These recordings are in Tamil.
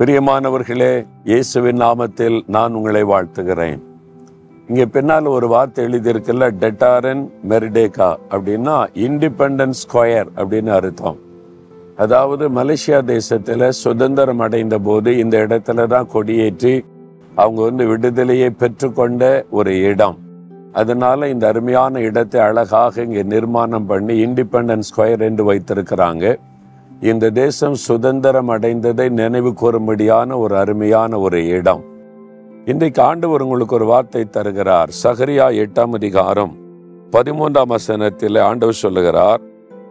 பிரியமானவர்களே இயேசுவின் நாமத்தில் நான் உங்களை வாழ்த்துகிறேன். இங்கே பின்னால் ஒரு வார்த்தை எழுதியிருக்குல்ல டெட்டாரன் மெரிடேகா அப்படின்னா இண்டிபெண்டன்ஸ் ஸ்கொயர் அப்படின்னு அர்த்தம். அதாவது மலேசியா தேசத்தில் சுதந்திரம் அடைந்த போது இந்த இடத்துல தான் கொடியேற்றி அவங்க வந்து விடுதலையை பெற்றுக்கொண்ட ஒரு இடம். அதனால இந்த அருமையான இடத்தை அழகாக இங்கே நிர்மாணம் பண்ணி இண்டிபெண்டன்ஸ் ஸ்கொயர் என்று வைத்திருக்கிறாங்க. இந்த தேசம் சுதந்திரம் அடைந்ததை நினைவு கூறும்படியான ஒரு அருமையான ஒரு இடம். இன்றைக்கு ஆண்டவர் உங்களுக்கு ஒரு வார்த்தை தருகிறார். சஹரியா எட்டாம் அதிகாரம் பதிமூன்றாம் வசனத்தில் ஆண்டவர் சொல்லுகிறார்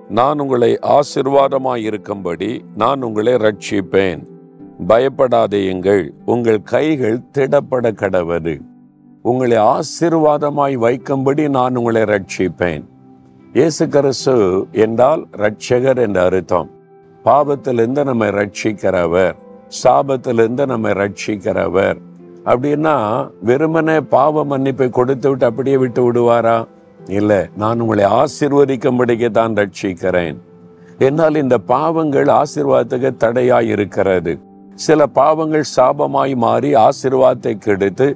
நான் உங்களை ஆசிர்வாதமாய் இருக்கும்படி நான் உங்களை ரட்சிப்பேன் பயப்படாதேயுங்கள் உங்கள் கைகள் திடப்பட கடவது. உங்களை ஆசிர்வாதமாய் வைக்கும்படி நான் உங்களை ரட்சிப்பேன் இயேசு கிறிஸ்து என்றால் ரட்சகர் என்ற அர்த்தம். பாபத்திலிருந்து நம்மை ரட்சிக்கிறவர் சாபத்திலிருந்து நம்மை ரட்சிக்கிறவர். அப்படின்னா வெறுமனே பாவ மன்னிப்பை கொடுத்து விட்டு அப்படியே விட்டு விடுவாரா? இல்ல நான் உங்களை ஆசிர்வதிக்கும்படிக்கு தான் ரட்சிக்கிறேன். என்னால் இந்த பாவங்கள் ஆசிர்வாதத்துக்கு தடையாய் இருக்கிறது. சில பாவங்கள் சாபமாய் மாறி ஆசிர்வாதத்தை கெடுத்து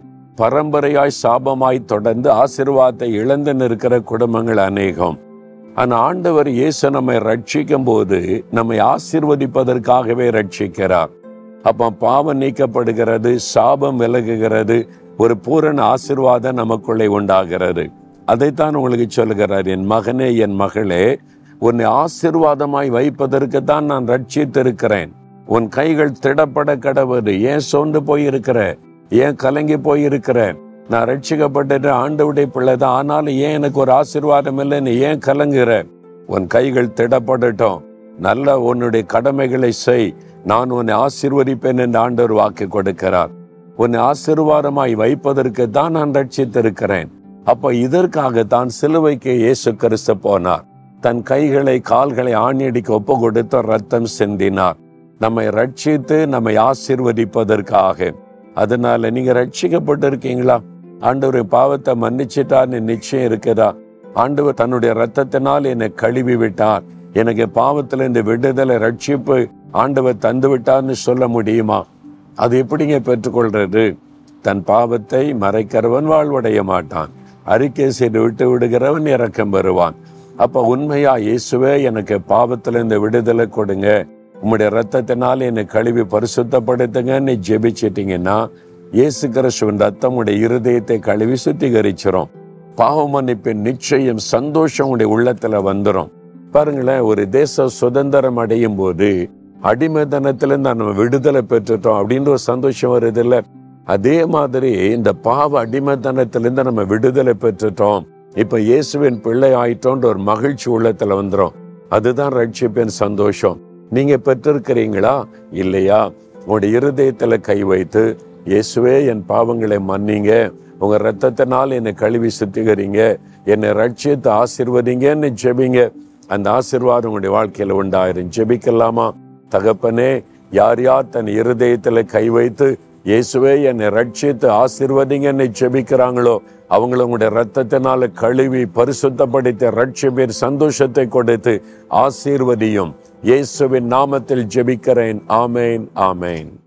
பரம்பரையாய் சாபமாய் தொடர்ந்து ஆசிர்வாதத்தை இழந்து நிற்கிற குடும்பங்கள் அநேகம். அந்த ஆண்டவர் இயேசு நம்மை ரட்சிக்கும் போது நம்மை ஆசிர்வதிப்பதற்காகவே ரட்சிக்கிறார். அப்ப பாவம் நீக்கப்படுகிறது சாபம் விலகுகிறது ஒரு பூரண ஆசீர்வாதம் நமக்குள்ளே உண்டாகிறது. அதைத்தான் உங்களுக்கு சொல்லுகிறார் என் மகனே என் மகளே உன்னை ஆசீர்வாதமாய் வைப்பதற்கு தான் நான் ரட்சித்திருக்கிறேன். உன் கைகள் திடப்பட கடவுது ஏன் சோர்ந்து போயிருக்கிற ஏன் கலங்கி போயிருக்கிற நான் ரட்சிக்கப்பட்டுட்டு ஆண்டவுடைய பிள்ளை தான். ஆனாலும் ஏன் எனக்கு ஒரு ஆசீர்வாதம் இல்லைன்னு ஏன் கலங்குற உன் கைகள் திடப்படட்டும். நல்ல உன்னுடைய கடமைகளை செய். நான் உன்னை ஆசீர்வதிப்பேன் என்று ஆண்டவர் வாக்கு கொடுக்கிறார். உன்னை ஆசீர்வாதமாய் வைப்பதற்கு தான் நான் ரட்சித்திருக்கிறேன். அப்ப இதற்காக தான் சிலுவைக்கு இயேசு கிறிஸ்து போனார். தன் கைகளை கால்களை ஆணியடிக்க ஒப்பு கொடுத்து ரத்தம் சிந்தினார். நம்மை ரட்சித்து நம்மை ஆசீர்வதிப்பதற்காக. அதனால நீங்க ரட்சிக்கப்பட்டிருக்கீங்களா? ஆண்டவர் பாவத்தை மன்னிச்சிட்டான்னு நிச்சயம் இருக்குதா ஆண்டவர் தன்னுடைய ரத்தத்தினால் என்னை கழுவி விட்டார் எனக்கு பாவத்துல இந்த விடுதலை ரட்சிப்பு ஆண்டவர் தந்து விட்டார்னு சொல்ல முடியுமா? அது எப்படிங்க பெற்றுக்கொள்றது? தன் பாவத்தை மறைக்கிறவன் வாழ்வடைய மாட்டான். அறிக்கை செய்து விட்டு விடுகிறவன் இறக்கம் பெறுவான். அப்ப உண்மையா இயேசுவே எனக்கு பாவத்துல இந்த விடுதலை கொடுங்க. உங்களுடைய ரத்தத்தினால் என்னை கழுவி பரிசுத்தப்படுத்துங்கன்னு ஜெபிச்சிட்டிங்கன்னா இயேசு கிறிஸ்துவின் ரத்தம் உடைய இருதயத்தை கழுவி சுத்திகரிச்சிரும். பாவ மன்னிப்பின் நிச்சயம் சந்தோஷம் உடைய உள்ளத்துல வந்துடும் பாருங்களேன் ஒரு தேச சுதந்திரம் அடையும் போது அடிமைத்தனத்திலிருந்து நம்ம விடுதலை பெற்றுட்டோம் அப்படின்ற ஒரு சந்தோஷம் வருது இல்ல அதே மாதிரி இந்த பாவ அடிமைத்தனத்திலிருந்து நம்ம விடுதலை பெற்றுட்டோம். இப்ப இயேசுவின் பிள்ளை ஆயிட்டோன்ற ஒரு மகிழ்ச்சி உள்ளத்துல வந்துடும் அதுதான் ரட்சிப்பின் சந்தோஷம். நீங்க பெற்றிருக்கிறீங்களா? இல்லையா? உங்களுடைய இருதயத்துல கை வைத்து இயேசுவே என் பாவங்களை மன்னிங்க. உங்க ரத்தத்தினால் என்னை கழுவி சுத்திகரிங்க. என்னை ரட்சித்து ஆசிர்வதிங்கன்னு ஜெபிங்க. அந்த ஆசிர்வாதம் உங்களுடைய வாழ்க்கையில உண்டாயிரும். ஜெபிக்கலாமா? தகப்பனே யார் யார் தன் இருதயத்துல கை வைத்து இயேசுவே என்னை ரட்சித்து ஆசிர்வதிங்கன்னு ஜெபிக்கிறாங்களோ அவங்கள உங்களுடைய ரத்தத்தினால கழுவி பரிசுத்தப்படுத்த பேர் சந்தோஷத்தை கொடுத்து ஆசீர்வதியும். இயேசுவின் நாமத்தில் ஜெபிக்கிறேன். ஆமேன் ஆமேன்.